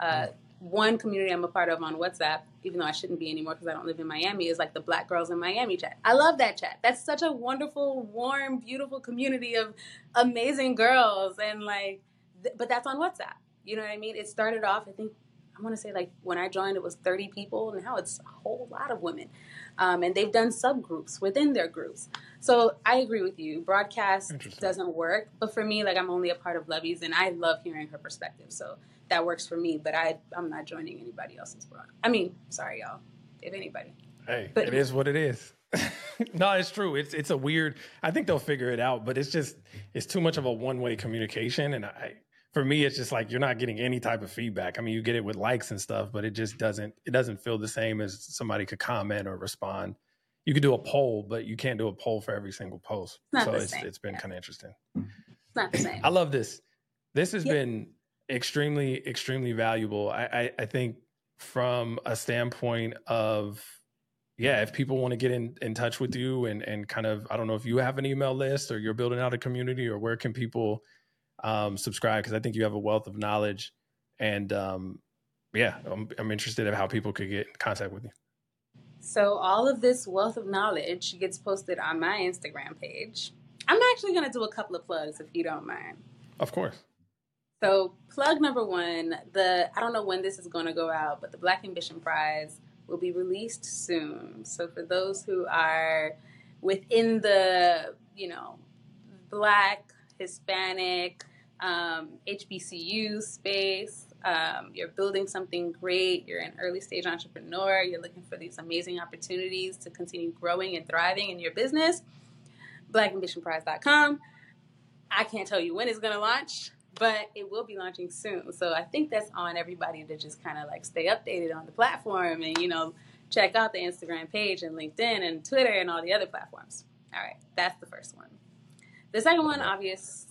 Uh, one community I'm a part of on WhatsApp, even though I shouldn't be anymore because I don't live in Miami, is like the Black Girls in Miami chat. I love that chat. That's such a wonderful, warm, beautiful community of amazing girls, and like, th- but that's on WhatsApp. You know what I mean? It started off, I think, I want to say like when I joined, it was 30 people, now it's a whole lot of women. Um, and they've done subgroups within their groups. So I agree with you. Broadcast doesn't work, but for me, like I'm only a part of Lovey's, and I love hearing her perspective. So that works for me. But I, I'm not joining anybody else's broad. I mean, sorry, y'all, if anybody. Hey, but, it is what it is. no, it's true. It's it's a weird. I think they'll figure it out, but it's just it's too much of a one way communication, and I for me, it's just like you're not getting any type of feedback. I mean, you get it with likes and stuff, but it just doesn't it doesn't feel the same as somebody could comment or respond. You could do a poll, but you can't do a poll for every single post. so it's same. it's been yeah. kind of interesting. It's not the same. I love this. This has yeah. been extremely extremely valuable. I, I I think from a standpoint of yeah, if people want to get in, in touch with you and, and kind of, I don't know if you have an email list or you're building out a community or where can people um, subscribe because I think you have a wealth of knowledge. And um, yeah, I'm, I'm interested in how people could get in contact with you. So all of this wealth of knowledge gets posted on my Instagram page. I'm actually going to do a couple of plugs if you don't mind. Of course. So plug number one, the I don't know when this is going to go out, but the Black Ambition Prize will be released soon. So for those who are within the you know Black Hispanic, um, HBCU space. Um, you're building something great. You're an early stage entrepreneur. You're looking for these amazing opportunities to continue growing and thriving in your business. BlackAmbitionPrize.com. I can't tell you when it's going to launch, but it will be launching soon. So I think that's on everybody to just kind of like stay updated on the platform and, you know, check out the Instagram page and LinkedIn and Twitter and all the other platforms. All right, that's the first one. The second one, obvious,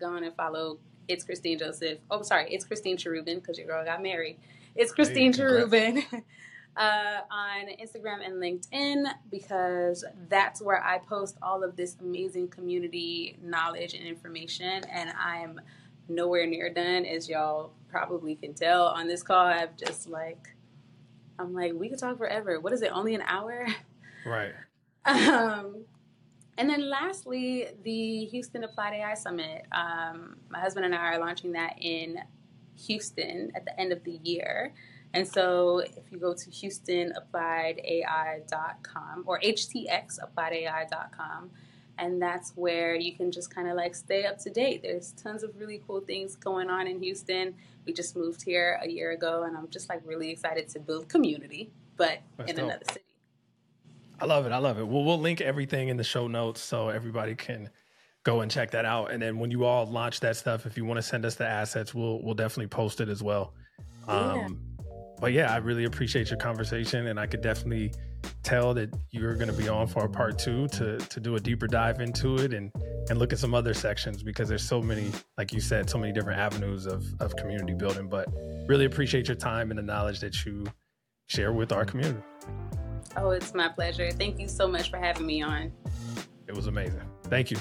go on and follow. It's Christine Joseph. Oh, sorry, it's Christine Cherubin because your girl got married. It's Christine hey, Cherubin uh, on Instagram and LinkedIn because that's where I post all of this amazing community knowledge and information. And I'm nowhere near done, as y'all probably can tell on this call. I've just like, I'm like, we could talk forever. What is it? Only an hour? Right. Um, and then lastly, the Houston Applied AI Summit. Um, my husband and I are launching that in Houston at the end of the year. And so if you go to houstonappliedai.com or htxappliedai.com, and that's where you can just kind of like stay up to date. There's tons of really cool things going on in Houston. We just moved here a year ago, and I'm just like really excited to build community, but that's in dope. another city. I love it. I love it. Well, we'll link everything in the show notes so everybody can go and check that out. And then when you all launch that stuff, if you want to send us the assets, we'll we'll definitely post it as well. Um. But yeah, I really appreciate your conversation, and I could definitely tell that you're going to be on for a part two to to do a deeper dive into it and and look at some other sections because there's so many, like you said, so many different avenues of of community building. But really appreciate your time and the knowledge that you share with our community. Oh, it's my pleasure. Thank you so much for having me on. It was amazing. Thank you.